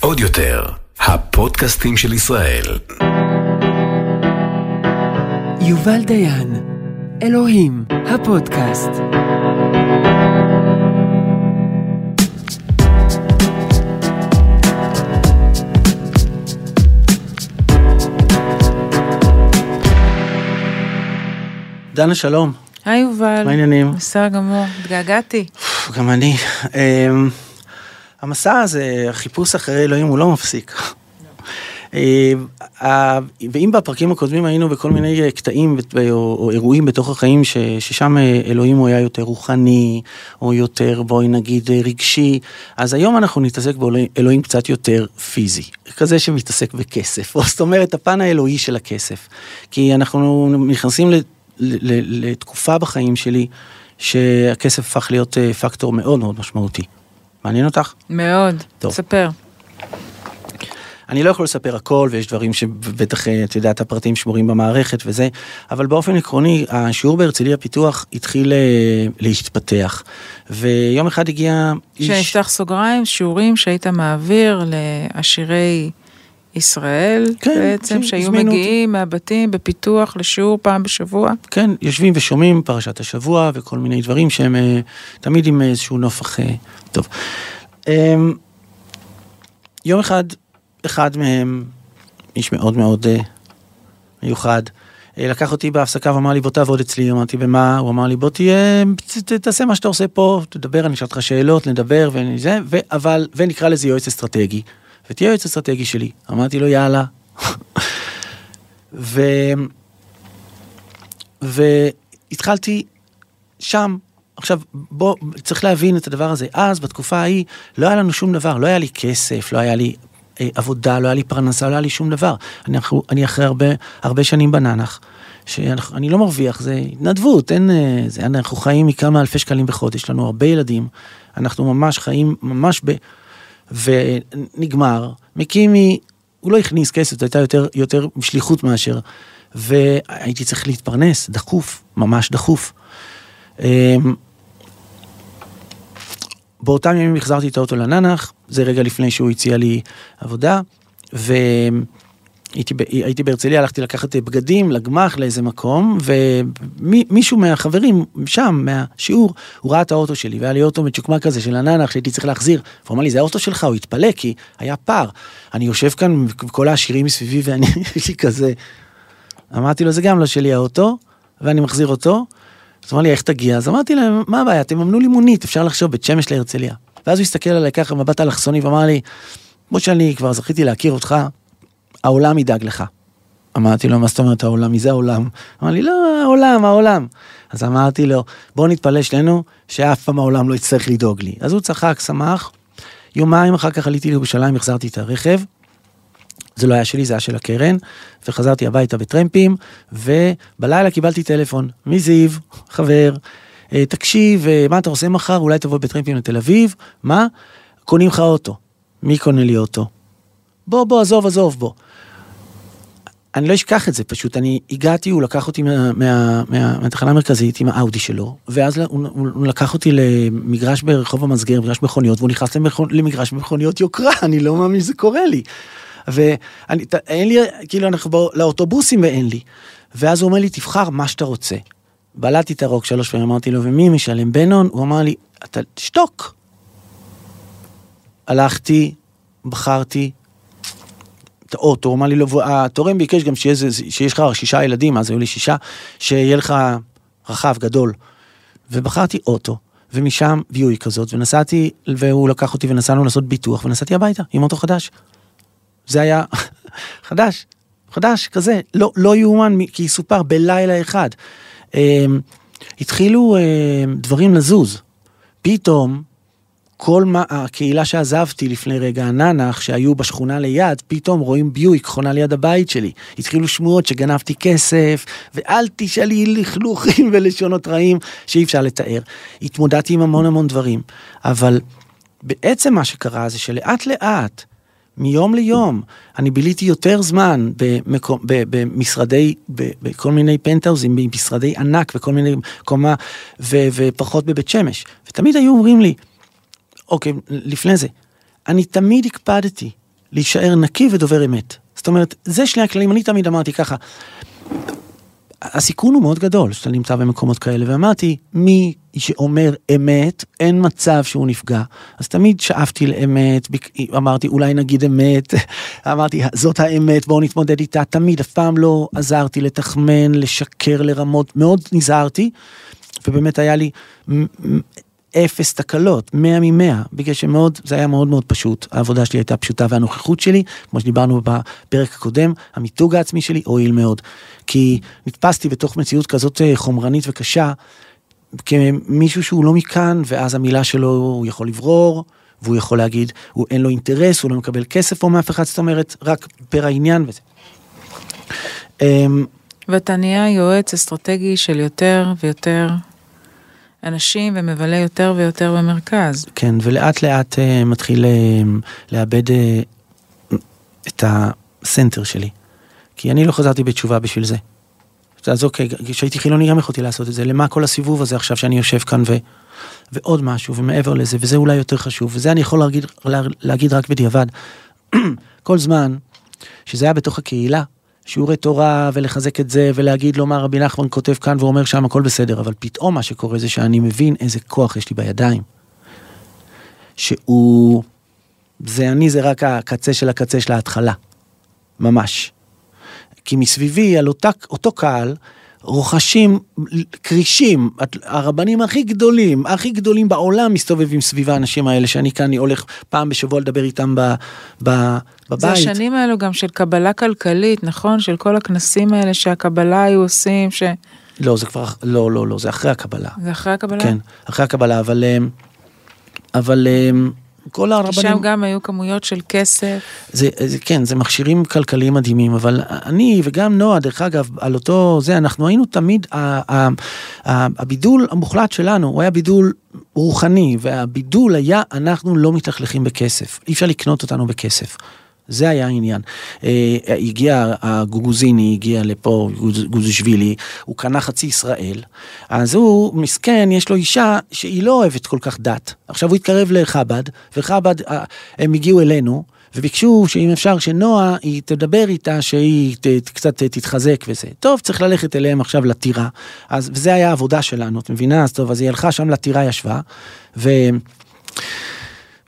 עוד יותר, הפודקאסטים של ישראל. יובל דיין, אלוהים, הפודקאסט. דנה שלום, היי יובל. מה העניינים? בסדר גמור, התגעגעתי. גם אני. אמ, המסע הזה, החיפוש אחרי אלוהים הוא לא מפסיק. אמ, ואם בפרקים הקודמים היינו בכל מיני אה, קטעים או, אירועים בתוך החיים ששם אה, אלוהים הוא היה יותר רוחני או יותר בואי נגיד אה, רגשי אז היום אנחנו נתעסק באלוהים קצת יותר פיזי כזה שמתעסק בכסף או זאת אומרת הפן האלוהי של הכסף כי אנחנו נכנסים לתקופה בחיים שלי שהכסף הפך להיות אה, פקטור מאוד מאוד משמעותי. מעניין אותך? מאוד. טוב. ספר. אני לא יכול לספר הכל ויש דברים שבטח אה, את יודעת הפרטים שמורים במערכת וזה אבל באופן עקרוני השיעור בהרצליה פיתוח התחיל אה, להתפתח ויום אחד הגיע איש שנפתח סוגריים, שיעורים שהיית מעביר לעשירי ישראל, כן, בעצם, כן, שהיו מגיעים מהבתים בפיתוח לשיעור פעם בשבוע. כן יושבים ושומעים פרשת השבוע וכל מיני דברים שהם אה, תמיד עם איזשהו נופח אה, טוב. אה, יום אחד אחד מהם איש מאוד מאוד אה, מיוחד. אה, לקח אותי בהפסקה ואמר לי בוא תעבוד אצלי, אמרתי במה? הוא אמר לי בוא תהיה, ת- ת- תעשה מה שאתה עושה פה, תדבר, אני אשאל אותך שאלות, נדבר וזה, ו- אבל, ונקרא לזה יועץ אסטרטגי, ותהיה יועץ אסטרטגי שלי. אמרתי לו יאללה. ו... והתחלתי שם. עכשיו בוא צריך להבין את הדבר הזה אז בתקופה ההיא לא היה לנו שום דבר לא היה לי כסף לא היה לי אה, עבודה לא היה לי פרנסה לא היה לי שום דבר אני, אני אחרי הרבה הרבה שנים בננח שאני לא מרוויח זה התנדבות אין אה, זה אנחנו חיים מכמה אלפי שקלים בחודש יש לנו הרבה ילדים אנחנו ממש חיים ממש ב... ונגמר מקימי הוא לא הכניס כסף זו הייתה יותר יותר שליחות מאשר והייתי צריך להתפרנס דחוף ממש דחוף. אמ, באותם ימים החזרתי את האוטו לננח, זה רגע לפני שהוא הציע לי עבודה, והייתי ב- הייתי בהרצליה, הלכתי לקחת בגדים לגמ"ח לאיזה מקום, ומישהו מהחברים שם, מהשיעור, הוא ראה את האוטו שלי, והיה לי אוטו מצ'וקמק כזה של הננח שהייתי צריך להחזיר, והוא אמר לי, זה האוטו שלך, הוא התפלא, כי היה פער. אני יושב כאן, כל העשירים מסביבי, ואני, לי כזה... אמרתי לו, זה גם לא שלי האוטו, ואני מחזיר אותו. אז הוא אמר לי, איך תגיע? אז אמרתי להם, מה הבעיה, תממנו לי מונית, אפשר לחשוב בית שמש להרצליה. ואז הוא הסתכל עליי ככה במבט אלכסוני ואמר לי, כמו שאני כבר זכיתי להכיר אותך, העולם ידאג לך. אמרתי לו, מה זאת אומרת העולם? מי זה העולם? אמר לי, לא, העולם, העולם. אז אמרתי לו, בוא נתפלל שנינו, שאף פעם העולם לא יצטרך לדאוג לי. אז הוא צחק, שמח. יומיים אחר כך עליתי לירושלים, החזרתי את הרכב. זה לא היה שלי, זה היה של הקרן, וחזרתי הביתה בטרמפים, ובלילה קיבלתי טלפון מזיו, חבר, "אה, תקשיב, אה, מה אתה עושה מחר? אולי תבוא בטרמפים לתל אביב? מה? קונים לך אוטו. מי קונה לי אוטו? בוא, בוא, עזוב, עזוב, בוא. אני לא אשכח את זה פשוט, אני הגעתי, הוא לקח אותי מה, מה, מה, מהתחנה המרכזית עם האאודי שלו, ואז הוא, לקח אותי למגרש ברחוב המסגר, מגרש מכוניות, והוא נכנס למגרש מכוניות יוקרה, אני לא מאמין שזה קורה לי. ואני, ת- אין לי, כאילו אנחנו בא, לאוטובוסים ואין לי. ואז הוא אומר לי, תבחר מה שאתה רוצה. בלעתי את הרוק שלוש פעמים, אמרתי לו, ומי משלם בנון? הוא אמר לי, אתה תשתוק. הלכתי, בחרתי, האוטו, הוא אמר לי, לא, התורם ביקש גם שיש לך שישה ילדים, אז היו לי שישה, שיהיה לך רחב, גדול. ובחרתי אוטו, ומשם ויואי כזאת, ונסעתי, והוא לקח אותי ונסענו לעשות ביטוח, ונסעתי הביתה עם אוטו חדש. זה היה חדש, חדש כזה, לא, לא יאומן כי יסופר בלילה אחד. אמ, התחילו אמ, דברים לזוז. פתאום כל מה, הקהילה שעזבתי לפני רגע, הננח, שהיו בשכונה ליד, פתאום רואים ביואיק חונה ליד הבית שלי. התחילו שמועות שגנבתי כסף, ואל תשאלי לכלוכים ולשונות רעים שאי אפשר לתאר. התמודדתי עם המון המון דברים, אבל בעצם מה שקרה זה שלאט לאט, מיום ליום, אני ביליתי יותר זמן במקום, במשרדי, בכל מיני פנטהאוזים, במשרדי ענק וכל מיני קומה, ו- ופחות בבית שמש. ותמיד היו אומרים לי, אוקיי, לפני זה, אני תמיד הקפדתי להישאר נקי ודובר אמת. זאת אומרת, זה שני הכללים, אני תמיד אמרתי ככה, הסיכון הוא מאוד גדול שאתה נמצא במקומות כאלה, ואמרתי, מי שאומר אמת, אין מצב שהוא נפגע. אז תמיד שאפתי לאמת, אמרתי, אולי נגיד אמת, אמרתי, זאת האמת, בואו נתמודד איתה, תמיד, אף פעם לא עזרתי לתחמן, לשקר, לרמות, מאוד נזהרתי, ובאמת היה לי אפס תקלות, 100 מ-100, בגלל שמאוד, זה היה מאוד מאוד פשוט, העבודה שלי הייתה פשוטה והנוכחות שלי, כמו שדיברנו בפרק הקודם, המיתוג העצמי שלי הועיל מאוד. כי נתפסתי בתוך מציאות כזאת אה, חומרנית וקשה, כמישהו שהוא לא מכאן, ואז המילה שלו הוא יכול לברור, והוא יכול להגיד, הוא אין לו אינטרס, הוא לא מקבל כסף או מאף אחד, זאת אומרת, רק פר העניין וזה. אמ, ואתה נהיה יועץ אסטרטגי של יותר ויותר אנשים ומבלה יותר ויותר במרכז. כן, ולאט לאט uh, מתחיל uh, לאבד uh, את הסנטר שלי. כי אני לא חזרתי בתשובה בשביל זה. אז אוקיי, כשהייתי חילוני גם יכולתי לעשות את זה, למה כל הסיבוב הזה עכשיו שאני יושב כאן ו... ועוד משהו ומעבר לזה, וזה אולי יותר חשוב, וזה אני יכול להגיד, להגיד רק בדיעבד. כל זמן שזה היה בתוך הקהילה, שיעורי תורה ולחזק את זה ולהגיד לו מה רבי נחמן כותב כאן ואומר שם הכל בסדר, אבל פתאום מה שקורה זה שאני מבין איזה כוח יש לי בידיים. שהוא, זה אני זה רק הקצה של הקצה של ההתחלה, ממש. כי מסביבי על אותה, אותו קהל רוכשים כרישים, הרבנים הכי גדולים, הכי גדולים בעולם מסתובבים סביב האנשים האלה שאני כאן אני הולך פעם בשבוע לדבר איתם ב, ב, בבית. זה השנים האלו גם של קבלה כלכלית, נכון? של כל הכנסים האלה שהקבלה היו עושים, ש... לא, זה כבר, לא, לא, לא, זה אחרי הקבלה. זה אחרי הקבלה? כן, אחרי הקבלה, אבל... אה, אבל אה, כל הרבנים... שם גם היו כמויות של כסף. זה, זה כן, זה מכשירים כלכליים מדהימים, אבל אני וגם נועה, דרך אגב, על אותו זה, אנחנו היינו תמיד, ה, ה, ה, הבידול המוחלט שלנו, הוא היה בידול רוחני, והבידול היה, אנחנו לא מתלכלכים בכסף, אי אפשר לקנות אותנו בכסף. זה היה העניין. אה, הגיע הגוגוזיני, הגיע לפה, גוזשווילי, הוא קנה חצי ישראל, אז הוא מסכן, יש לו אישה שהיא לא אוהבת כל כך דת. עכשיו הוא התקרב לחב"ד, וחב"ד, אה, הם הגיעו אלינו. וביקשו שאם אפשר שנועה, היא תדבר איתה, שהיא ת, קצת תתחזק וזה. טוב, צריך ללכת אליהם עכשיו לטירה. אז, וזה היה העבודה שלנו, את מבינה? אז טוב, אז היא הלכה שם לטירה, ישבה, ו...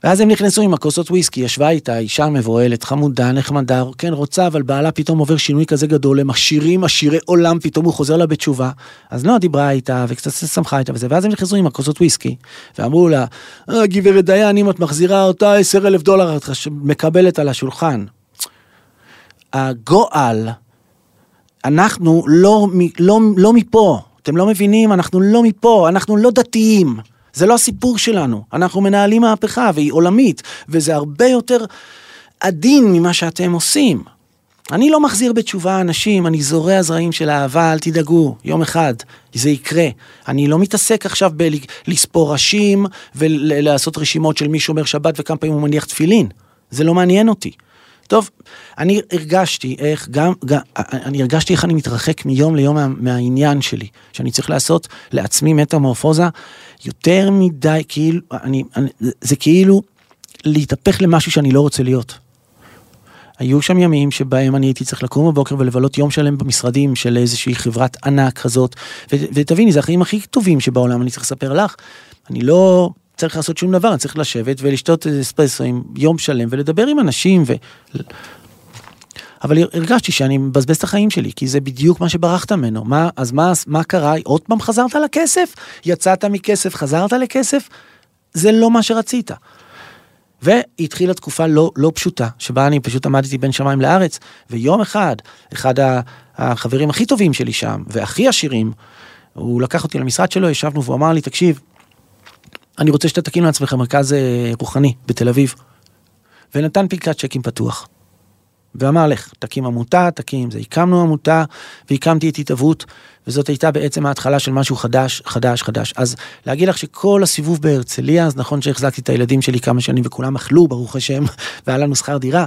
ואז הם נכנסו עם הכוסות וויסקי, ישבה איתה אישה מבוהלת, חמודה, נחמדה, כן רוצה, אבל בעלה פתאום עובר שינוי כזה גדול, הם עשירים, עשירי עולם, פתאום הוא חוזר לה בתשובה. אז נועה דיברה איתה, וקצת שמחה איתה וזה, ואז הם נכנסו עם הכוסות וויסקי, ואמרו לה, אה, גברת דיין, אם את מחזירה אותה 10 אלף דולר, את מקבלת על השולחן. הגועל, אנחנו לא, לא, לא מפה, אתם לא מבינים, אנחנו לא מפה, אנחנו לא דתיים. זה לא הסיפור שלנו, אנחנו מנהלים מהפכה והיא עולמית, וזה הרבה יותר עדין ממה שאתם עושים. אני לא מחזיר בתשובה אנשים, אני זורע זרעים של אהבה, אל תדאגו, יום אחד זה יקרה. אני לא מתעסק עכשיו בלספור ראשים ולעשות רשימות של מי שומר שבת וכמה פעמים הוא מניח תפילין. זה לא מעניין אותי. טוב, אני הרגשתי איך גם, גם אני הרגשתי איך אני מתרחק מיום ליום מה, מהעניין שלי, שאני צריך לעשות לעצמי מטמורפוזה יותר מדי, כאילו, אני, אני, זה כאילו להתהפך למשהו שאני לא רוצה להיות. היו שם ימים שבהם אני הייתי צריך לקום בבוקר ולבלות יום שלם במשרדים של איזושהי חברת ענק כזאת, ותביני, זה החיים הכי טובים שבעולם, אני צריך לספר לך. אני לא צריך לעשות שום דבר, אני צריך לשבת ולשתות אספרסו עם יום שלם ולדבר עם אנשים ו... אבל הרגשתי שאני מבזבז את החיים שלי, כי זה בדיוק מה שברחת ממנו. מה, אז מה, מה קרה? עוד פעם חזרת לכסף? יצאת מכסף, חזרת לכסף? זה לא מה שרצית. והתחילה תקופה לא, לא פשוטה, שבה אני פשוט עמדתי בין שמיים לארץ, ויום אחד, אחד החברים הכי טובים שלי שם, והכי עשירים, הוא לקח אותי למשרד שלו, ישבנו והוא אמר לי, תקשיב, אני רוצה שאתה תקים לעצמך מרכז אה, רוחני בתל אביב. ונתן פנקת צ'קים פתוח. ואמר לך, תקים עמותה, תקים זה. הקמנו עמותה והקמתי את התהוות, וזאת הייתה בעצם ההתחלה של משהו חדש, חדש, חדש. אז להגיד לך שכל הסיבוב בהרצליה, אז נכון שהחזקתי את הילדים שלי כמה שנים וכולם אכלו, ברוך השם, והיה לנו שכר דירה.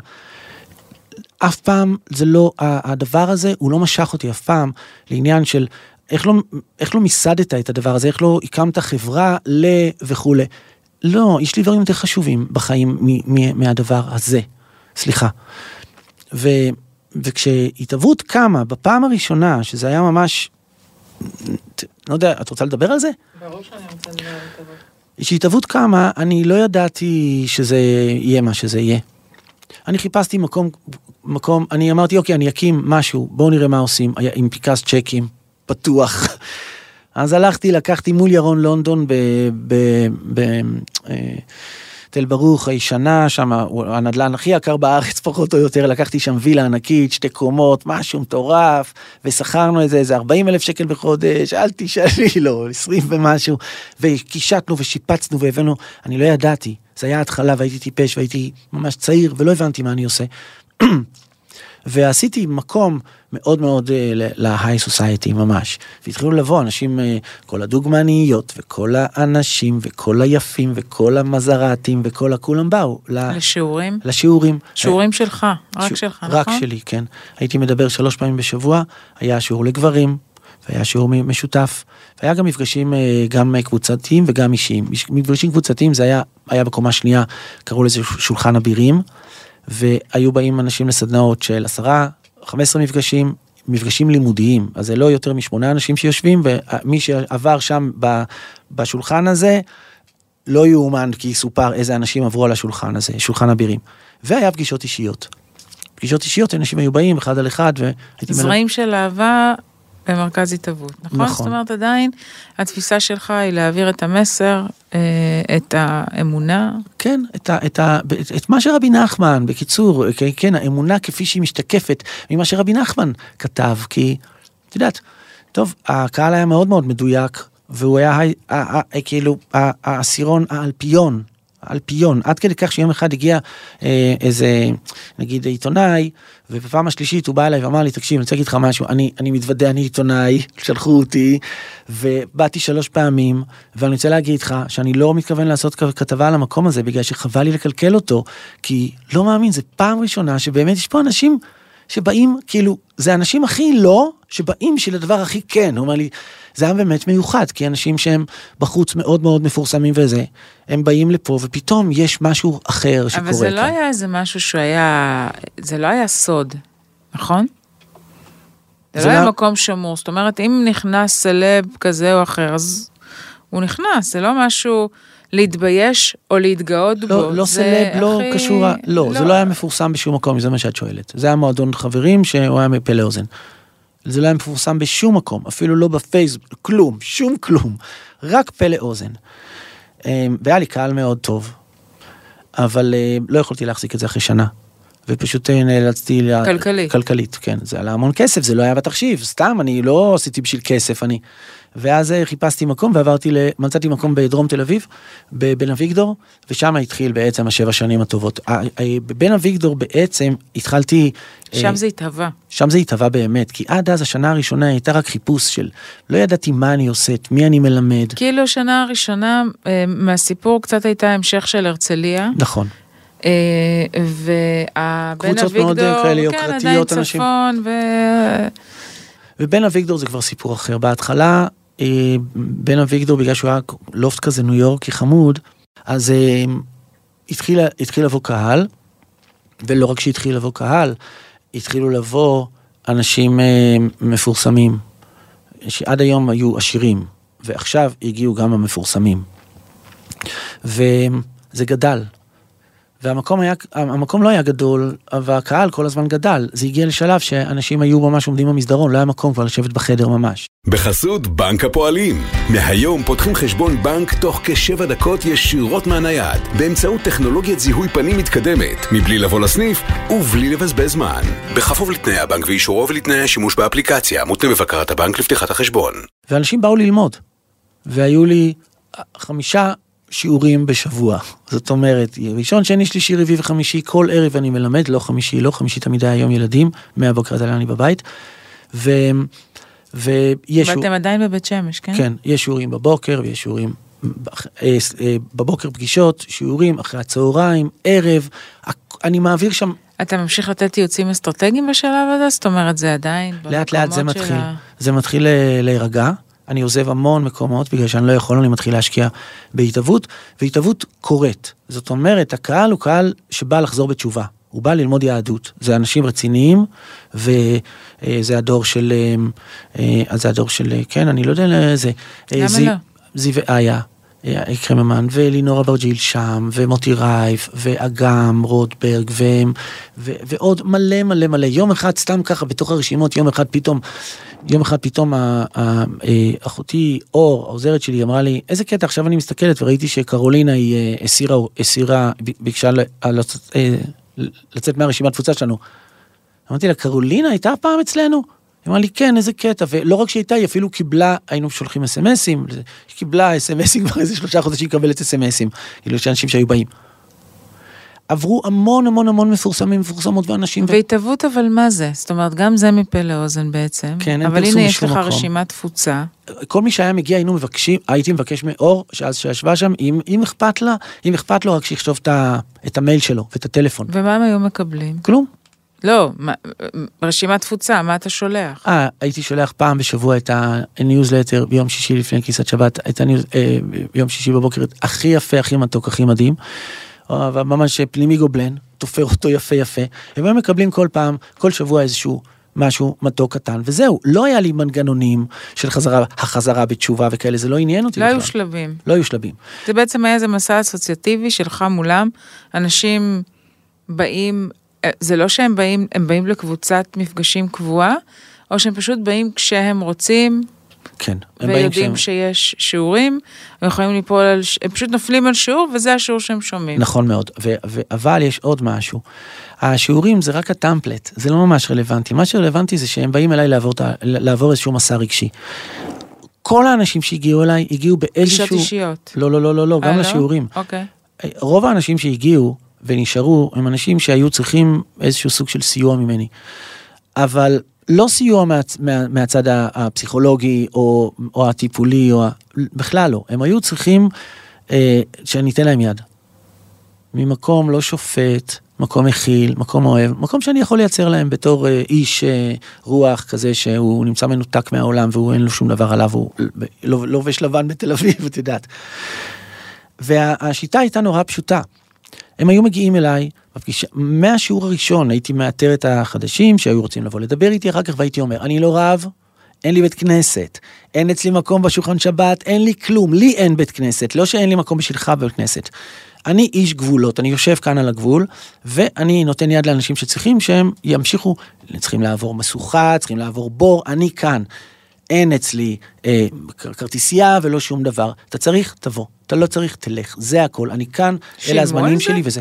אף פעם זה לא, הדבר הזה, הוא לא משך אותי אף פעם לעניין של איך לא, איך לא מיסדת את הדבר הזה, איך לא הקמת חברה ל... וכולי. לא, יש לי דברים יותר חשובים בחיים מ- מ- מהדבר הזה. סליחה. ו, וכשהתהוות קמה בפעם הראשונה, שזה היה ממש, לא יודע, את רוצה לדבר על זה? ברור שאני רוצה לדבר על כבוד. כשהתהוות קמה, אני לא ידעתי שזה יהיה מה שזה יהיה. אני חיפשתי מקום, מקום, אני אמרתי, אוקיי, אני אקים משהו, בואו נראה מה עושים, היה עם פנקס צ'קים, פתוח. אז הלכתי, לקחתי מול ירון לונדון בתל ברוך הישנה, שם הנדל"ן הכי יקר בארץ פחות או יותר, לקחתי שם וילה ענקית, שתי קומות, משהו מטורף, ושכרנו איזה, איזה 40 אלף שקל בחודש, אל תשאלי, לא, 20 ומשהו, וקישטנו ושיפצנו והבאנו, אני לא ידעתי, זה היה התחלה והייתי טיפש והייתי ממש צעיר ולא הבנתי מה אני עושה. ועשיתי מקום מאוד מאוד אה, להיי סוסייטי ממש. והתחילו לבוא אנשים, אה, כל הדוגמניות וכל האנשים וכל היפים וכל המזרטים וכל הכולם באו. לשיעורים? לשיעורים. שיעורים שלך, רק שלך, רק נכון? שלי, כן. הייתי מדבר שלוש פעמים בשבוע, היה שיעור לגברים, והיה שיעור משותף, והיה גם מפגשים אה, גם אה, קבוצתיים וגם אישיים. מפגשים קבוצתיים זה היה, היה בקומה שנייה, קראו לזה שולחן אבירים, והיו באים אנשים לסדנאות של עשרה, 15 מפגשים, מפגשים לימודיים, אז זה לא יותר משמונה אנשים שיושבים, ומי שעבר שם בשולחן הזה, לא יאומן כי סופר איזה אנשים עברו על השולחן הזה, שולחן אבירים. והיה פגישות אישיות. פגישות אישיות, אנשים היו באים אחד על אחד, והייתי... מלמד- זרעים של אהבה במרכז התהוות, נכון? נכון. זאת אומרת, עדיין התפיסה שלך היא להעביר את המסר, אה, את האמונה. כן, את, ה, את, ה, את, את מה שרבי נחמן, בקיצור, כן, כן, האמונה כפי שהיא משתקפת ממה שרבי נחמן כתב, כי, את יודעת, טוב, הקהל היה מאוד מאוד מדויק, והוא היה הי- ה- ה- ה- כאילו העשירון האלפיון, האלפיון, עד כדי כך שיום אחד הגיע אה, איזה, נגיד עיתונאי, ובפעם השלישית הוא בא אליי ואמר לי, תקשיב, אני רוצה להגיד לך משהו, אני, אני מתוודה, אני עיתונאי, שלחו אותי, ובאתי שלוש פעמים, ואני רוצה להגיד לך שאני לא מתכוון לעשות כתבה על המקום הזה, בגלל שחבל לי לקלקל אותו, כי לא מאמין, זו פעם ראשונה שבאמת יש פה אנשים שבאים, כאילו, זה האנשים הכי לא, שבאים בשביל הדבר הכי כן, הוא אומר לי, זה היה באמת מיוחד, כי אנשים שהם בחוץ מאוד מאוד מפורסמים וזה, הם באים לפה ופתאום יש משהו אחר שקורה אבל זה לא כאן. היה איזה משהו שהוא היה, זה לא היה סוד, נכון? זה זה לא היה לא- מקום שמור, זאת אומרת, אם נכנס סלב כזה או אחר, אז הוא נכנס, זה לא משהו להתבייש או להתגאות בו. לא, לא זה סלב, לא הכי- קשור, לא, זה לא היה מפורסם בשום מקום, זה מה שאת שואלת. זה היה מועדון חברים שהוא היה מפה לאוזן. זה לא היה מפורסם בשום מקום, אפילו לא בפייסבוק, כלום, שום כלום, רק פה לאוזן. אמ, והיה לי קהל מאוד טוב, אבל אה, לא יכולתי להחזיק את זה אחרי שנה. ופשוט אה, נאלצתי... כלכלית. כלכלית, כן. זה עלה המון כסף, זה לא היה בתחשיב, סתם, אני לא עשיתי בשביל כסף, אני... ואז אה, חיפשתי מקום ועברתי, ל... מצאתי מקום בדרום תל אביב, בבן אביגדור, ושם התחיל בעצם השבע שנים הטובות. בבן אביגדור בעצם התחלתי... אה, שם זה התהווה. שם זה התהווה באמת, כי עד אז השנה הראשונה הייתה רק חיפוש של לא ידעתי מה אני עושה, את מי אני מלמד. כאילו השנה הראשונה אה, מהסיפור קצת הייתה המשך של הרצליה. נכון. אה, והבן אביגדור, אה, כן, עדיין אנשים. צפון, ו... ובן אביגדור זה כבר סיפור אחר. בהתחלה, אה, בן אביגדור, בגלל שהוא היה לופט כזה ניו יורקי חמוד, אז התחיל, התחיל לבוא קהל, ולא רק שהתחיל לבוא קהל, התחילו לבוא אנשים מפורסמים, שעד היום היו עשירים, ועכשיו הגיעו גם המפורסמים. וזה גדל. והמקום היה, המקום לא היה גדול, אבל הקהל כל הזמן גדל. זה הגיע לשלב שאנשים היו ממש עומדים במסדרון, לא היה מקום כבר לשבת בחדר ממש. בחסות בנק הפועלים. מהיום פותחים חשבון בנק תוך כשבע דקות ישירות מהנייד, באמצעות טכנולוגיית זיהוי פנים מתקדמת, מבלי לבוא לסניף ובלי לבזבז זמן. בכפוף לתנאי הבנק ואישורו ולתנאי השימוש באפליקציה, מותנה בבקרת הבנק לפתיחת החשבון. ואנשים באו ללמוד. והיו לי חמישה שיעורים בשבוע. זאת אומרת, ראשון, שני, שלישי, רביעי וחמישי, כל ערב אני מלמד, לא חמישי, לא חמישי תמיד היה יום ילדים, מהבוקר עד הלילה אני בבית. ו... ויש... ואתם עדיין בבית שמש, כן? כן, יש שיעורים בבוקר ויש שיעורים אה, אה, בבוקר פגישות, שיעורים אחרי הצהריים, ערב, אני מעביר שם, אתה ממשיך לתת ייעוצים אסטרטגיים בשלב הזה? זאת אומרת, זה עדיין לאט לאט זה מתחיל, ה- זה מתחיל ל- להירגע, אני עוזב המון מקומות בגלל שאני לא יכול, אני מתחיל להשקיע בהתהוות, והתהוות קורית. זאת אומרת, הקהל הוא קהל שבא לחזור בתשובה. הוא בא ללמוד יהדות, זה אנשים רציניים, וזה הדור של, אה, אז זה הדור של, כן, אני לא יודע, זה, למה זי- לא? זיו ואיה, אה, קרממן, ולינור אברג'יל שם, ומוטי רייף, ואגם רוטברג, ו, ו, ועוד מלא מלא מלא. יום אחד סתם ככה בתוך הרשימות, יום אחד פתאום, יום אחד פתאום אה, אחותי אור, העוזרת שלי, אמרה לי, איזה קטע, עכשיו אני מסתכלת וראיתי שקרולינה היא אה, הסירה, הסירה, ביקשה אה, לצאת- לצאת מהרשימת תפוצה שלנו. אמרתי לה, קרולינה הייתה פעם אצלנו? היא אמרה לי, כן, איזה קטע, ולא רק שהייתה, היא אפילו קיבלה, היינו שולחים אסמסים, קיבלה אסמסים כבר איזה שלושה חודשים מקבלת אסמסים, כאילו שאנשים שהיו באים. עברו המון המון המון מפורסמים, מפורסמות ואנשים, ו... והתהוות אבל מה זה? זאת אומרת, גם זה מפה לאוזן בעצם. כן, אין אבל פרסום הנה יש משום לך מקום. רשימת תפוצה. כל מי שהיה מגיע היינו מבקשים, הייתי מבקש מאור, שאז שישבה שם, אם, אם אכפת לה, אם אכפת לו, רק שיכתוב את, ה- את המייל שלו ואת הטלפון. ומה הם היו מקבלים? כלום. לא, מה- רשימת תפוצה, מה אתה שולח? אה, הייתי שולח פעם בשבוע את הניוזלטר ביום שישי לפני כניסת שבת, את הניוז... אה, ביום שישי בבוקר, הכי יפה, הכי מתוק, הכי מדהים. ממש פנימי גובלן, תופר אותו יפה יפה. הם היו מקבלים כל פעם, כל שבוע איזשהו משהו מתוק קטן, וזהו. לא היה לי מנגנונים של חזרה, החזרה בתשובה וכאלה, זה לא עניין אותי לא בכלל. היו שלבים. לא היו שלבים. זה בעצם היה איזה מסע אסוציאטיבי שלך מולם, אנשים באים, אה, זה לא שהם באים, הם באים לקבוצת מפגשים קבועה, או שהם פשוט באים כשהם רוצים, כן. ויודעים שיש שיעורים, הם יכולים ליפול על, הם פשוט נופלים על שיעור, וזה השיעור שהם שומעים. נכון מאוד, ו- ו- אבל יש עוד משהו. השיעורים זה רק הטמפלט, זה לא ממש רלוונטי. מה שרלוונטי זה שהם באים אליי לעבור, לעבור איזשהו מסע רגשי. כל האנשים שהגיעו אליי הגיעו באיזשהו... פגישות אישיות. לא, לא, לא, לא, לא, אה, גם לא? לשיעורים. אוקיי. רוב האנשים שהגיעו ונשארו הם אנשים שהיו צריכים איזשהו סוג של סיוע ממני. אבל לא סיוע מה, מה, מהצד הפסיכולוגי או, או הטיפולי, או בכלל לא. הם היו צריכים אה, שאני אתן להם יד. ממקום לא שופט, מקום מכיל, מקום אוהב, מקום שאני יכול לייצר להם בתור אה, איש אה, רוח כזה שהוא נמצא מנותק מהעולם והוא אין לו שום דבר עליו, הוא לא- לובש לבן בתל אביב, את יודעת. והשיטה הייתה נורא פשוטה. הם היו מגיעים אליי, בפגישה, מהשיעור הראשון הייתי מאתר את החדשים שהיו רוצים לבוא לדבר איתי אחר כך והייתי אומר, אני לא רב, אין לי בית כנסת, אין אצלי מקום בשולחן שבת, אין לי כלום, לי אין בית כנסת, לא שאין לי מקום בשבילך בבית כנסת. אני איש גבולות, אני יושב כאן על הגבול, ואני נותן יד לאנשים שצריכים שהם ימשיכו, צריכים לעבור משוכה, צריכים לעבור בור, אני כאן. אין אצלי אה, כרטיסייה ולא שום דבר. אתה צריך, תבוא. אתה לא צריך, תלך. זה הכל. אני כאן, אלה הזמנים? שלי וזה.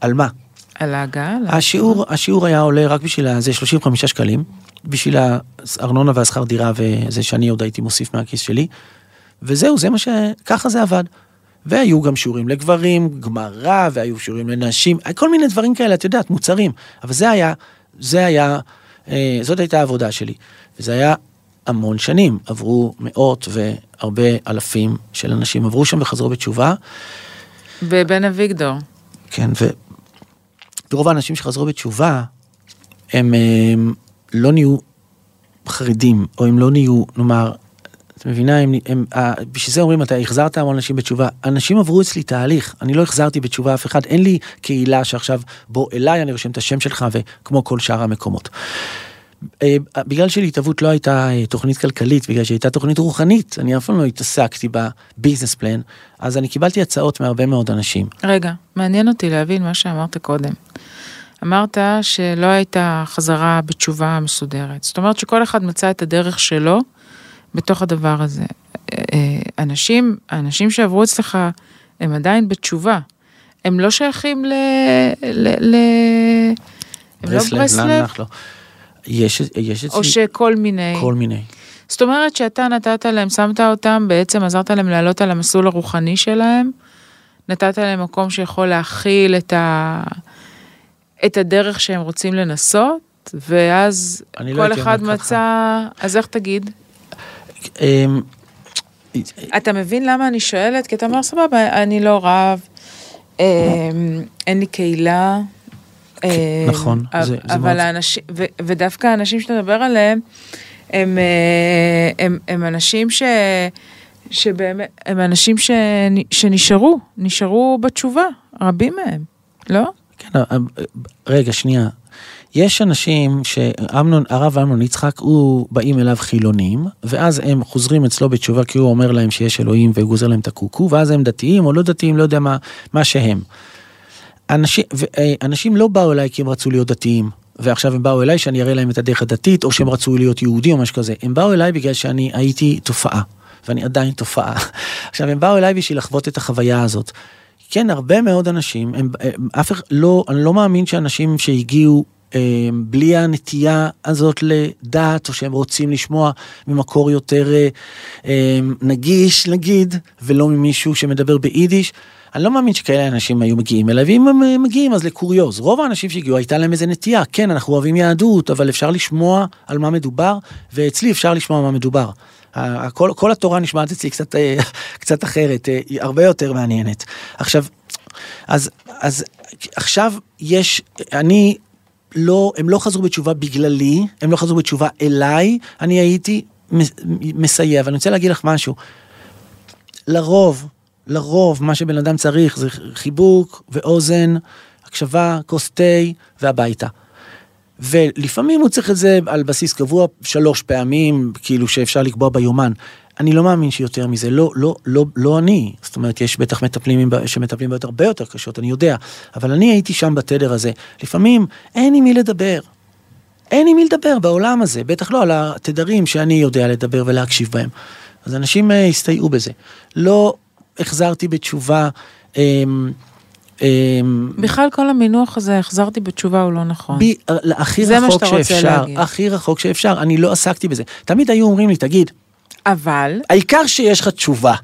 על מה? על ההגעה? השיעור, השיעור היה עולה רק בשביל זה 35 שקלים, בשביל הארנונה והשכר דירה וזה שאני עוד הייתי מוסיף מהכיס שלי. וזהו, זה מה ש... ככה זה עבד. והיו גם שיעורים לגברים, גמרא, והיו שיעורים לנשים, כל מיני דברים כאלה, את יודעת, מוצרים. אבל זה היה, זה היה, אה, זאת הייתה העבודה שלי. וזה היה המון שנים, עברו מאות והרבה אלפים של אנשים עברו שם וחזרו בתשובה. בבן אביגדור. כן. ורוב האנשים שחזרו בתשובה, הם, הם לא נהיו חרדים, או הם לא נהיו, נאמר, את מבינה, הם, הם, אה, בשביל זה אומרים, אתה החזרת המון אנשים בתשובה. אנשים עברו אצלי תהליך, אני לא החזרתי בתשובה אף אחד, אין לי קהילה שעכשיו בוא אליי, אני רושם את השם שלך, וכמו כל שאר המקומות. אה, בגלל שלהתהוות לא הייתה אה, תוכנית כלכלית, בגלל שהייתה תוכנית רוחנית, אני אף פעם לא התעסקתי בביזנס פלן, אז אני קיבלתי הצעות מהרבה מאוד אנשים. רגע, מעניין אותי להבין מה שאמרת קודם. אמרת שלא הייתה חזרה בתשובה מסודרת. זאת אומרת שכל אחד מצא את הדרך שלו בתוך הדבר הזה. אה, אנשים, האנשים שעברו אצלך, הם עדיין בתשובה. הם לא שייכים ל... ל... ל... הם לא ברסלב? לא. יש, יש אצלי או שכל מיני... כל מיני. זאת אומרת שאתה נתת להם, שמת אותם, בעצם עזרת להם לעלות על המסלול הרוחני שלהם, נתת להם מקום שיכול להכיל את, ה... את הדרך שהם רוצים לנסות, ואז לא כל הייתי אחד אומר ככה. מצא... אז איך תגיד? אמ, אתה מבין למה אני שואלת? כי אתה אומר, סבבה, אני לא רב, אמ, אין לי קהילה. אמ, נכון, אבל זה- זה אבל מאוד- האנשים, ודווקא האנשים שאתה מדבר עליהם, הם, אה, הם, הם אנשים ש... שבאמת, הם אנשים ש, שנשארו, נשארו בתשובה, רבים מהם, לא? כן, אה, אה, רגע, שנייה. יש אנשים שאמנון, הרב אמנון יצחק, הוא באים אליו חילונים, ואז הם חוזרים אצלו בתשובה כי הוא אומר להם שיש אלוהים והוא גוזר להם את הקוקו, ואז הם דתיים או לא דתיים, לא יודע מה, מה שהם. אנשים, אנשים לא באו אליי כי הם רצו להיות דתיים, ועכשיו הם באו אליי שאני אראה להם את הדרך הדתית, או שהם רצו להיות יהודי או משהו כזה. הם באו אליי בגלל שאני הייתי תופעה, ואני עדיין תופעה. עכשיו, הם באו אליי בשביל לחוות את החוויה הזאת. כן, הרבה מאוד אנשים, הם, הם, אף אחד לא, אני לא מאמין שאנשים שהגיעו הם, בלי הנטייה הזאת לדת, או שהם רוצים לשמוע ממקור יותר הם, נגיש, נגיד, ולא ממישהו שמדבר ביידיש, אני לא מאמין שכאלה אנשים היו מגיעים אליי, ואם הם מגיעים אז לקוריוז. רוב האנשים שהגיעו הייתה להם איזה נטייה, כן, אנחנו אוהבים יהדות, אבל אפשר לשמוע על מה מדובר, ואצלי אפשר לשמוע מה מדובר. כל, כל התורה נשמעת אצלי קצת, קצת אחרת, הרבה יותר מעניינת. עכשיו, אז, אז עכשיו יש, אני לא, הם לא חזרו בתשובה בגללי, הם לא חזרו בתשובה אליי, אני הייתי מסייע, ואני רוצה להגיד לך משהו. לרוב, לרוב מה שבן אדם צריך זה חיבוק ואוזן, הקשבה, כוס תה והביתה. ולפעמים הוא צריך את זה על בסיס קבוע שלוש פעמים, כאילו שאפשר לקבוע ביומן. אני לא מאמין שיותר מזה, לא, לא, לא, לא אני. זאת אומרת, יש בטח מטפלים שמטפלים בעיות הרבה יותר קשות, אני יודע. אבל אני הייתי שם בתדר הזה. לפעמים אין עם מי לדבר. אין עם מי לדבר בעולם הזה, בטח לא על התדרים שאני יודע לדבר ולהקשיב בהם. אז אנשים uh, הסתייעו בזה. לא החזרתי בתשובה. Um, בכלל כל המינוח הזה, החזרתי בתשובה, הוא לא נכון. בי, הכי רחוק שאפשר, הכי רחוק שאפשר, אני לא עסקתי בזה. תמיד היו אומרים לי, תגיד, אבל... העיקר שיש לך תשובה.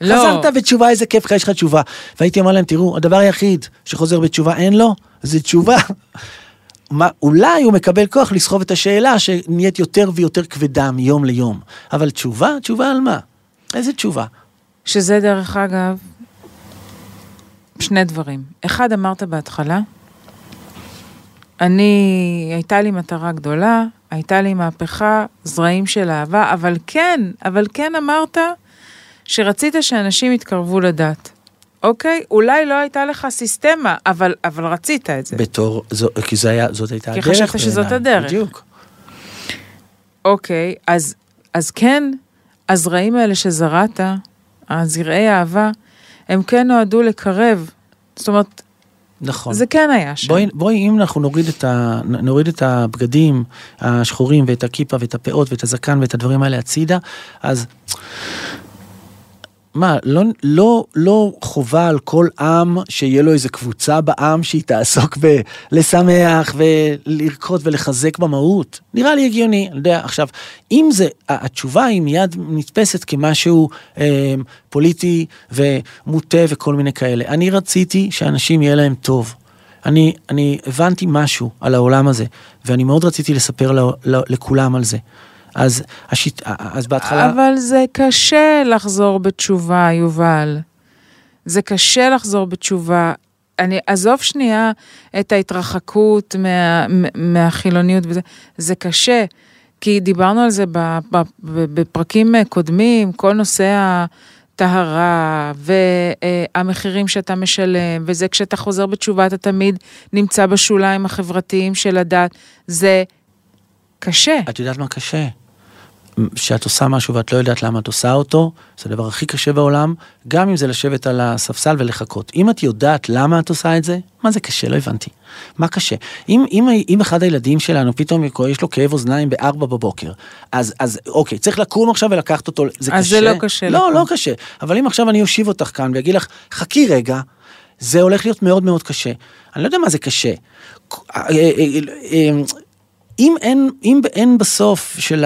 לא. חזרת בתשובה, איזה כיף לך, יש לך תשובה. והייתי אומר להם, תראו, הדבר היחיד שחוזר בתשובה אין לו, זה תשובה. מה, אולי הוא מקבל כוח לסחוב את השאלה שנהיית יותר ויותר כבדה מיום ליום. אבל תשובה? תשובה על מה? איזה תשובה? שזה דרך אגב, שני דברים. אחד, אמרת בהתחלה, אני, הייתה לי מטרה גדולה, הייתה לי מהפכה, זרעים של אהבה, אבל כן, אבל כן אמרת שרצית שאנשים יתקרבו לדת. אוקיי? אולי לא הייתה לך סיסטמה, אבל, אבל רצית את זה. בתור, זו, כי זה היה, זאת הייתה כי הדרך. כי חשבת שזאת הדרך. בדיוק. אוקיי, אז, אז כן, הזרעים האלה שזרעת, הזרעי אהבה, הם כן נועדו לקרב. זאת אומרת, נכון. זה כן היה שם. בואי, בואי אם אנחנו נוריד את, ה, נוריד את הבגדים השחורים ואת הכיפה ואת הפאות ואת הזקן ואת הדברים האלה הצידה, אז מה, לא, לא, לא חובה על כל עם שיהיה לו איזה קבוצה בעם שהיא תעסוק בלשמח ולרקוד ולחזק במהות? נראה לי הגיוני, אני יודע, עכשיו, אם זה, התשובה היא מיד נתפסת כמשהו אה, פוליטי ומוטה וכל מיני כאלה. אני רציתי שאנשים יהיה להם טוב. אני, אני הבנתי משהו על העולם הזה, ואני מאוד רציתי לספר ל, ל, לכולם על זה. אז, השיט... אז בהתחלה... אבל זה קשה לחזור בתשובה, יובל. זה קשה לחזור בתשובה. אני עזוב שנייה את ההתרחקות מה, מהחילוניות וזה, זה קשה, כי דיברנו על זה בפרקים קודמים, כל נושא הטהרה והמחירים שאתה משלם, וזה כשאתה חוזר בתשובה אתה תמיד נמצא בשוליים החברתיים של הדת, זה קשה. את יודעת מה קשה? שאת עושה משהו ואת לא יודעת למה את עושה אותו, זה הדבר הכי קשה בעולם, גם אם זה לשבת על הספסל ולחכות. אם את יודעת למה את עושה את זה, מה זה קשה? לא הבנתי. מה קשה? אם, אם, אם אחד הילדים שלנו פתאום יש לו כאב אוזניים בארבע בבוקר, אז, אז אוקיי, צריך לקום עכשיו ולקחת אותו, זה אז קשה? אז זה לא קשה. לא, לא קשה. אבל אם עכשיו אני אושיב אותך כאן ואגיד לך, חכי רגע, זה הולך להיות מאוד מאוד קשה. אני לא יודע מה זה קשה. אם אין, אם אין בסוף של,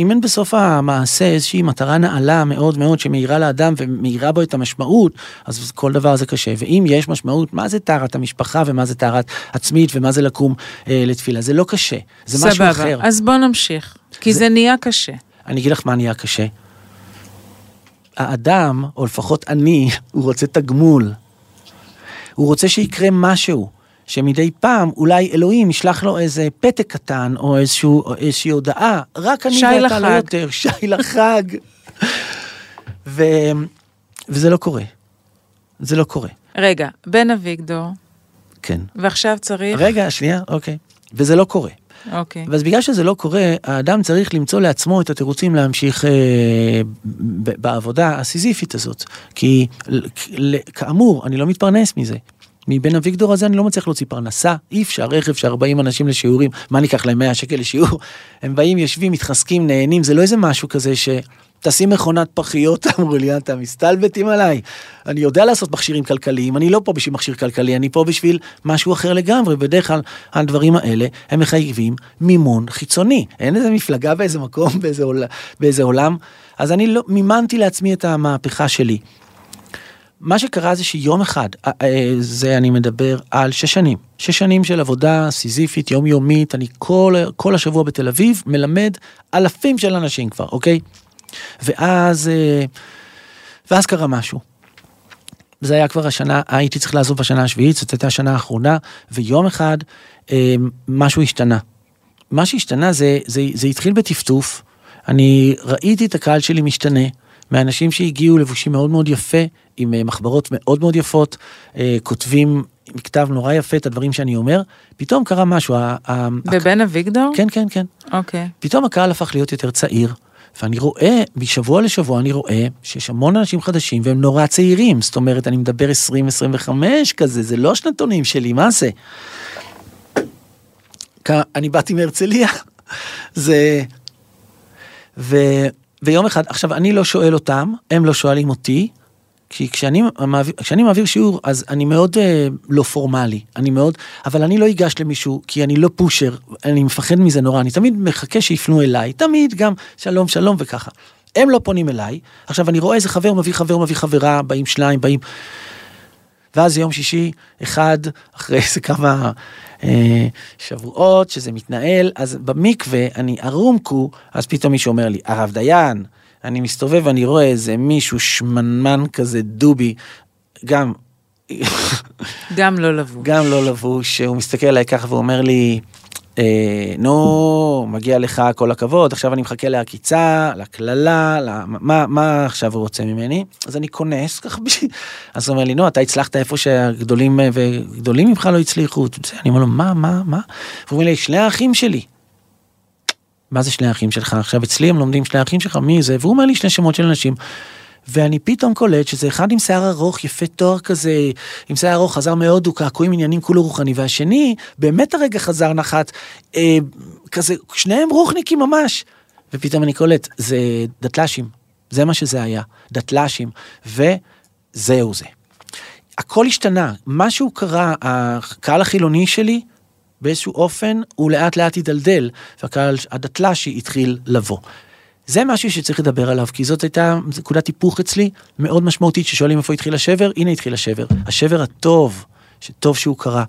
אם אין בסוף המעשה איזושהי מטרה נעלה מאוד מאוד שמאירה לאדם ומאירה בו את המשמעות, אז כל דבר זה קשה. ואם יש משמעות, מה זה טהרת המשפחה ומה זה טהרת עצמית ומה זה לקום אה, לתפילה? זה לא קשה, זה סבבה. משהו אחר. אז בוא נמשיך, כי זה, זה נהיה קשה. אני אגיד לך מה נהיה קשה. האדם, או לפחות אני, הוא רוצה תגמול. הוא רוצה שיקרה משהו. שמדי פעם אולי אלוהים ישלח לו איזה פתק קטן או איזשהו, או איזושהי הודעה, רק אני ואתה. לא יותר, שי לחג. ו... וזה לא קורה. זה לא קורה. רגע, בן אביגדור, כן. ועכשיו צריך... רגע, שנייה, אוקיי. וזה לא קורה. אוקיי. אז בגלל שזה לא קורה, האדם צריך למצוא לעצמו את התירוצים להמשיך אה, ב- בעבודה הסיזיפית הזאת. כי כאמור, אני לא מתפרנס מזה. מבן אביגדור הזה אני לא מצליח להוציא פרנסה, אי אפשר, איך אפשר 40 אנשים לשיעורים, מה ניקח להם 100 שקל לשיעור? הם באים, יושבים, מתחזקים, נהנים, זה לא איזה משהו כזה ש... תשים מכונת פחיות, אמרו לי, אתה מסתלבטים עליי. אני יודע לעשות מכשירים כלכליים, אני לא פה בשביל מכשיר כלכלי, אני פה בשביל משהו אחר לגמרי. בדרך כלל הדברים האלה הם מחייבים מימון חיצוני. אין איזה מפלגה באיזה מקום, באיזה, עול, באיזה עולם. אז אני לא, מימנתי לעצמי את המהפכה שלי. מה שקרה זה שיום אחד, אה, אה, זה אני מדבר על שש שנים, שש שנים של עבודה סיזיפית, יומיומית, אני כל, כל השבוע בתל אביב מלמד אלפים של אנשים כבר, אוקיי? ואז, אה, ואז קרה משהו. זה היה כבר השנה, הייתי צריך לעזוב בשנה השביעית, זאת הייתה השנה האחרונה, ויום אחד משהו השתנה. מה שהשתנה זה, זה, זה התחיל בטפטוף, אני ראיתי את הקהל שלי משתנה, מאנשים שהגיעו לבושים מאוד מאוד יפה, עם אה, מחברות מאוד מאוד יפות, אה, כותבים עם כתב נורא יפה את הדברים שאני אומר, פתאום קרה משהו. בבן אביגדור? כן, כן, כן. אוקיי. פתאום הקהל הפך להיות יותר צעיר, ואני רואה, משבוע לשבוע אני רואה שיש המון אנשים חדשים והם נורא צעירים, זאת אומרת, אני מדבר 20-25 כזה, זה לא שנתונים שלי, מה זה? אני באתי מהרצליה, זה... ו... ויום אחד, עכשיו אני לא שואל אותם, הם לא שואלים אותי, כי כשאני מעביר, כשאני מעביר שיעור אז אני מאוד אה, לא פורמלי, אני מאוד, אבל אני לא אגש למישהו כי אני לא פושר, אני מפחד מזה נורא, אני תמיד מחכה שיפנו אליי, תמיד גם שלום שלום וככה. הם לא פונים אליי, עכשיו אני רואה איזה חבר מביא חבר מביא חברה, באים שניים, באים, ואז יום שישי, אחד, אחרי איזה כמה אה, שבועות שזה מתנהל, אז במקווה אני ערומקו, אז פתאום מישהו אומר לי, הרב דיין, אני מסתובב ואני רואה איזה מישהו שמנמן כזה דובי, גם, גם לא לבוש. גם לא לבוש, הוא מסתכל עליי ככה ואומר לי, נו, מגיע לך כל הכבוד, עכשיו אני מחכה לעקיצה, לקללה, מה, מה עכשיו הוא רוצה ממני? אז אני כונס ככה בשביל... אז הוא אומר לי, נו, אתה הצלחת איפה שהגדולים אה, וגדולים ממך לא הצליחו. אני אומר לו, מה, מה, מה? והוא אומר לי, שני האחים שלי. מה זה שני האחים שלך? עכשיו אצלי הם לומדים שני האחים שלך, מי זה? והוא אומר לי שני שמות של אנשים. ואני פתאום קולט שזה אחד עם שיער ארוך, יפה תואר כזה, עם שיער ארוך, חזר מהודו, קעקועים עניינים כולו רוחני, והשני, באמת הרגע חזר נחת, אה, כזה, שניהם רוחניקים ממש. ופתאום אני קולט, זה דתל"שים, זה מה שזה היה, דתל"שים, וזהו זה. הכל השתנה, משהו קרה, הקהל החילוני שלי, באיזשהו אופן, הוא לאט לאט הידלדל, והקהל הדתל"שי התחיל לבוא. זה משהו שצריך לדבר עליו, כי זאת הייתה נקודת היפוך אצלי מאוד משמעותית, ששואלים איפה התחיל השבר, הנה התחיל השבר. השבר הטוב, שטוב שהוא קרה.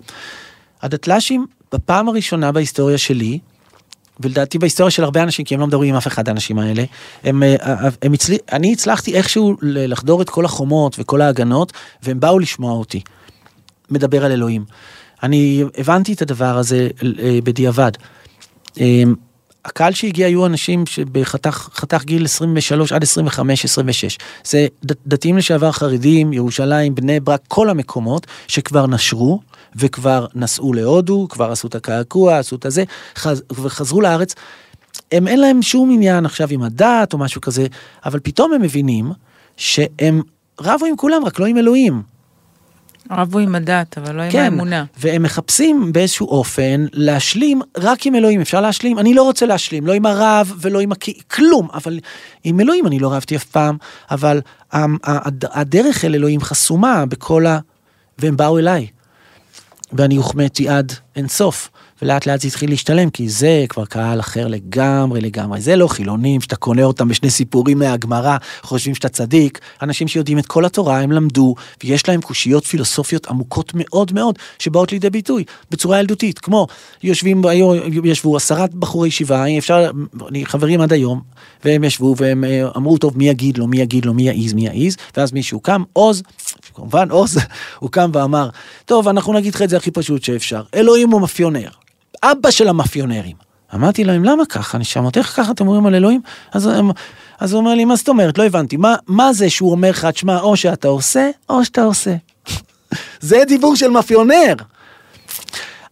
הדתל"שים, בפעם הראשונה בהיסטוריה שלי, ולדעתי בהיסטוריה של הרבה אנשים, כי הם לא מדברים עם אף אחד האנשים האלה, הם, אה, הם הצלי, אני הצלחתי איכשהו לחדור את כל החומות וכל ההגנות, והם באו לשמוע אותי. מדבר על אלוהים. אני הבנתי את הדבר הזה אה, בדיעבד. הקהל שהגיע היו אנשים שבחתך חתך גיל 23 עד 25, 26. זה דתיים לשעבר חרדים, ירושלים, בני ברק, כל המקומות שכבר נשרו וכבר נסעו להודו, כבר עשו את הקעקוע, עשו את הזה, חז, וחזרו לארץ. הם אין להם שום עניין עכשיו עם הדת או משהו כזה, אבל פתאום הם מבינים שהם רבו עם כולם, רק לא עם אלוהים. רבו עם הדת, אבל לא עם כן, האמונה. והם מחפשים באיזשהו אופן להשלים רק עם אלוהים, אפשר להשלים? אני לא רוצה להשלים, לא עם הרב ולא עם הכי, כלום, אבל עם אלוהים אני לא רבתי אף פעם, אבל הדרך אל אלוהים חסומה בכל ה... והם באו אליי. ואני הוחמאתי עד אינסוף, ולאט לאט זה התחיל להשתלם, כי זה כבר קהל אחר לגמרי לגמרי. זה לא חילונים שאתה קונה אותם בשני סיפורים מהגמרא, חושבים שאתה צדיק. אנשים שיודעים את כל התורה, הם למדו, ויש להם קושיות פילוסופיות עמוקות מאוד מאוד, שבאות לידי ביטוי בצורה ילדותית, כמו יושבים, היו, ישבו עשרת בחורי ישיבה, אפשר, אני חברים עד היום, והם ישבו והם אה, אמרו, טוב, מי יגיד לו, מי יגיד לו, מי יעז, מי יעז, ואז מישהו קם, עוז, כמובן, עוז, הוא קם ואמר, טוב, אנחנו נגיד לך את זה הכי פשוט שאפשר. אלוהים הוא מאפיונר. אבא של המאפיונרים. אמרתי להם, למה ככה? נשמות, איך ככה אתם אומרים על אלוהים? אז, אז הוא אומר לי, מה זאת אומרת? לא הבנתי. מה, מה זה שהוא אומר לך, תשמע, או שאתה עושה, או שאתה עושה. זה דיבור של מאפיונר.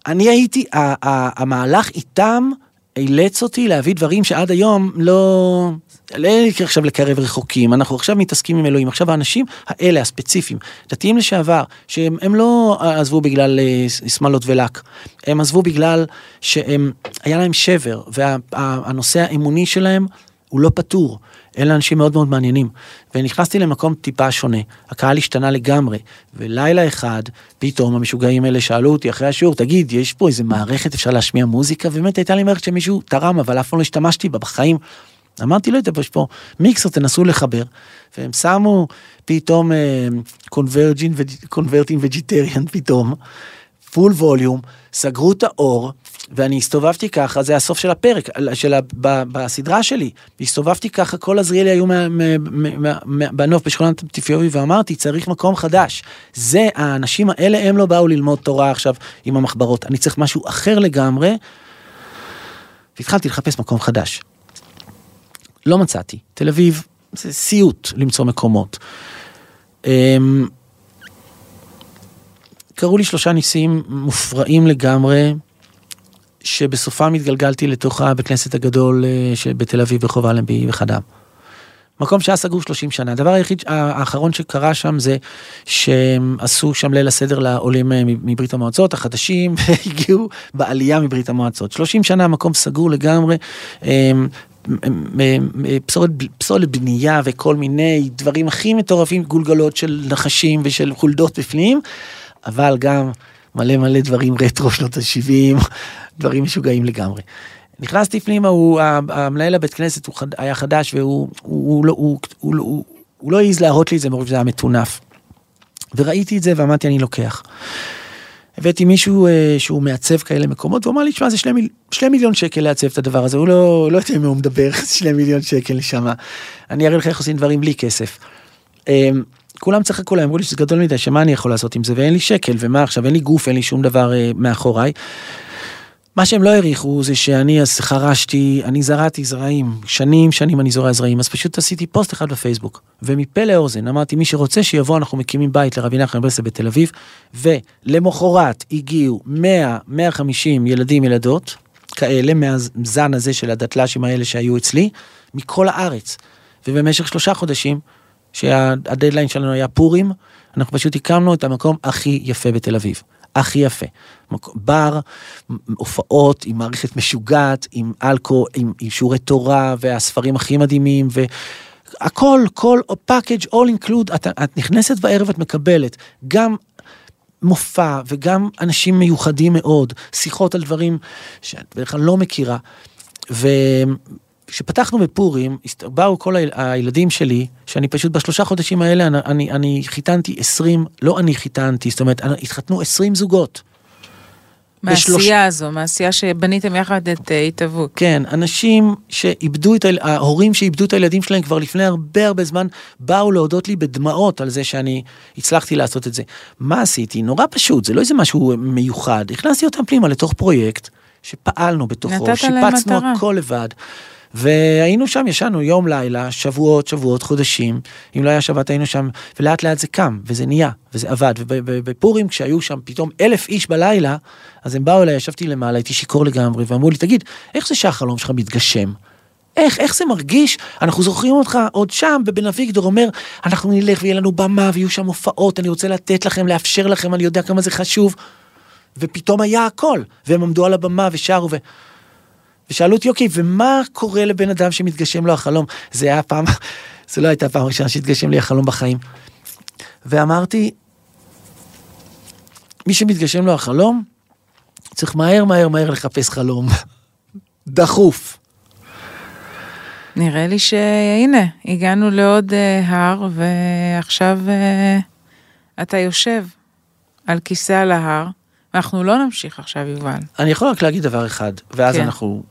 אני הייתי, המהלך איתם אילץ אותי להביא דברים שעד היום לא... לא עכשיו לקרב רחוקים, אנחנו עכשיו מתעסקים עם אלוהים. עכשיו האנשים האלה, הספציפיים, דתיים לשעבר, שהם הם לא עזבו בגלל אה, שמאלות ולק, הם עזבו בגלל שהם, היה להם שבר, והנושא האמוני שלהם הוא לא פתור. אלה אנשים מאוד מאוד מעניינים. ונכנסתי למקום טיפה שונה, הקהל השתנה לגמרי, ולילה אחד, פתאום המשוגעים האלה שאלו אותי אחרי השיעור, תגיד, יש פה איזה מערכת, אפשר להשמיע מוזיקה? ובאמת הייתה לי מערכת שמישהו תרם, אבל אף פעם לא השתמשתי בה בחיים. אמרתי לו, יש פה מיקסר, תנסו לחבר. והם שמו פתאום Converting Vegetarians פתאום, full volume, סגרו את האור, ואני הסתובבתי ככה, זה הסוף של הפרק, של ה, ב, בסדרה שלי. הסתובבתי ככה, כל עזריאלי היו בנוף בשכונת טיפיורי, ואמרתי, צריך מקום חדש. זה, האנשים האלה, הם לא באו ללמוד תורה עכשיו עם המחברות. אני צריך משהו אחר לגמרי. והתחלתי לחפש מקום חדש. לא מצאתי. תל אביב זה סיוט למצוא מקומות. אמ, קרו לי שלושה ניסים מופרעים לגמרי, שבסופם התגלגלתי לתוך הבית כנסת הגדול אה, שבתל אביב ברחוב אלנבי וחדם. מקום שהיה סגור 30 שנה. הדבר היחיד האחרון שקרה שם זה שהם עשו שם ליל הסדר לעולים אה, מברית המועצות החדשים והגיעו בעלייה מברית המועצות. 30 שנה מקום סגור לגמרי. פסולת, פסולת בנייה וכל מיני דברים הכי מטורפים, גולגלות של נחשים ושל חולדות בפנים, אבל גם מלא מלא דברים רטרו שנות ה-70, דברים משוגעים לגמרי. נכנסתי פנימה, הוא, המנהל הבית כנסת הוא חד, היה חדש והוא הוא, הוא, לא- הוא, הוא, הוא, הוא לא העז להראות לי את זה מרוב שזה היה מטונף. וראיתי את זה ואמרתי אני לוקח. הבאתי מישהו אה, שהוא מעצב כאלה מקומות, והוא אמר לי, תשמע, זה שני, מיל... שני מיליון שקל לעצב את הדבר הזה, הוא לא, לא יודע אם הוא מדבר, שני מיליון שקל לשם. אני אראה לך איך עושים דברים בלי כסף. אה, כולם צחקו להם, אמרו לי שזה גדול מדי, שמה אני יכול לעשות עם זה, ואין לי שקל, ומה עכשיו, אין לי גוף, אין לי שום דבר אה, מאחוריי. מה שהם לא העריכו זה שאני אז חרשתי, אני זרעתי זרעים, שנים שנים אני זורע זרעים, אז פשוט עשיתי פוסט אחד בפייסבוק, ומפה לאוזן אמרתי מי שרוצה שיבוא אנחנו מקימים בית לרבי נחמן ברסלב בתל אביב, ולמחרת הגיעו 100-150 ילדים ילדות, כאלה מהזן הזה של הדתל"שים האלה שהיו אצלי, מכל הארץ, ובמשך שלושה חודשים, שהדדליין שלנו היה פורים, אנחנו פשוט הקמנו את המקום הכי יפה בתל אביב. הכי יפה. בר, הופעות עם מערכת משוגעת, עם אלכוהול, עם, עם שיעורי תורה והספרים הכי מדהימים והכל, כל פאקג' all include, את, את נכנסת בערב את מקבלת גם מופע וגם אנשים מיוחדים מאוד, שיחות על דברים שאת בדרך כלל לא מכירה. וכשפתחנו בפורים, באו כל היל- הילדים שלי, שאני פשוט בשלושה חודשים האלה, אני, אני, אני חיתנתי 20, לא אני חיתנתי, זאת אומרת, התחתנו 20 זוגות. בשלוש- מהעשייה הזו, מהעשייה שבניתם יחד את אה, התהוות. כן, אנשים שאיבדו את, היל- ההורים שאיבדו את הילדים שלהם כבר לפני הרבה הרבה זמן, באו להודות לי בדמעות על זה שאני הצלחתי לעשות את זה. מה עשיתי? נורא פשוט, זה לא איזה משהו מיוחד. הכנסתי אותם פנימה לתוך פרויקט שפעלנו בתוכו, שיפצנו מטרה. הכל לבד. והיינו שם, ישנו יום לילה, שבועות, שבועות, חודשים. אם לא היה שבת היינו שם, ולאט לאט זה קם, וזה נהיה, וזה עבד. ובפורים כשהיו שם פתאום אלף איש בלילה, אז הם באו אליי, ישבתי למעלה, הייתי שיכור לגמרי, ואמרו לי, תגיד, איך זה שהחלום שלך מתגשם? איך, איך זה מרגיש? אנחנו זוכרים אותך עוד שם, ובן אביגדור אומר, אנחנו נלך ויהיה לנו במה, ויהיו שם הופעות, אני רוצה לתת לכם, לאפשר לכם, אני יודע כמה זה חשוב. ופתאום היה הכל, והם עמדו על הבמה ושרו, ו... ושאלו אותי, אוקיי, ומה קורה לבן אדם שמתגשם לו החלום? זה היה פעם, זה לא הייתה פעם ראשונה שהתגשם לי החלום בחיים. ואמרתי, מי שמתגשם לו החלום, צריך מהר מהר מהר לחפש חלום. דחוף. נראה לי שהנה, הגענו לעוד אה, הר, ועכשיו אה, אתה יושב על כיסא על ההר. אנחנו לא נמשיך עכשיו, יובל. אני יכול רק להגיד דבר אחד, ואז כן. אנחנו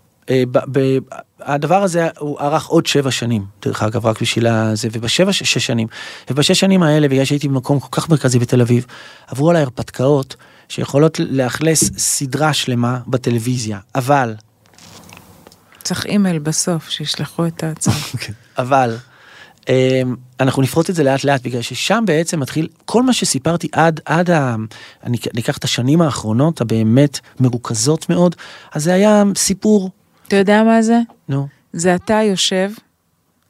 הדבר הזה הוא ארך עוד שבע שנים, דרך אגב, רק בשביל הזה, ובשבע, שש שנים. ובשש שנים האלה, בגלל שהייתי במקום כל כך מרכזי בתל אביב, עברו עליי הרפתקאות שיכולות לאכלס סדרה שלמה בטלוויזיה, אבל, צריך אימייל בסוף, שישלחו את ההצעה. אבל, אמ, אנחנו נפרוט את זה לאט לאט, בגלל ששם בעצם מתחיל, כל מה שסיפרתי עד, עד ה... אני אקח את השנים האחרונות, הבאמת מרוכזות מאוד, אז זה היה סיפור, אתה יודע מה זה? נו, זה אתה יושב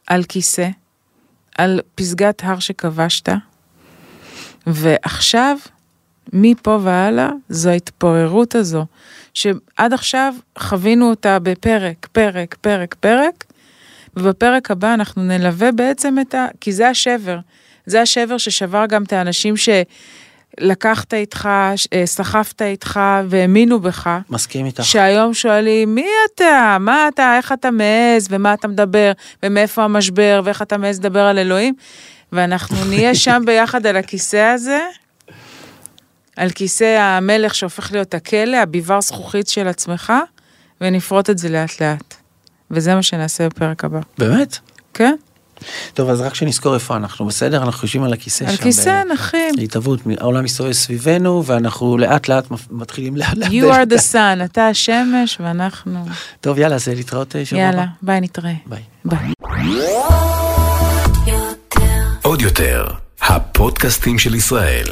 על כיסא, על פסגת הר שכבשת, ועכשיו, מפה והלאה, זו ההתפוררות הזו, שעד עכשיו חווינו אותה בפרק, פרק, פרק, פרק, ובפרק הבא אנחנו נלווה בעצם את ה... כי זה השבר. זה השבר ששבר גם את האנשים שלקחת איתך, אה, סחפת איתך והאמינו בך. מסכים איתך. שהיום שואלים, מי אתה? מה אתה? איך אתה מעז? ומה אתה מדבר? ומאיפה המשבר? ואיך אתה מעז לדבר על אלוהים? ואנחנו נהיה שם ביחד על הכיסא הזה, על כיסא המלך שהופך להיות הכלא, הביבר זכוכית של עצמך, ונפרוט את זה לאט לאט. וזה מה שנעשה בפרק הבא. באמת? כן? טוב, אז רק שנזכור איפה אנחנו, בסדר? אנחנו יושבים על הכיסא על שם. כיסא ב- נחים. להתהוות, העולם מסתובב סביבנו, ואנחנו לאט לאט מתחילים לאט לאט. You are the sun, אתה השמש ואנחנו... טוב, יאללה, אז להתראות אה, שבוע הבא. יאללה, ביי, נתראה. ביי. ביי. עוד יותר, הפודקאסטים של ישראל.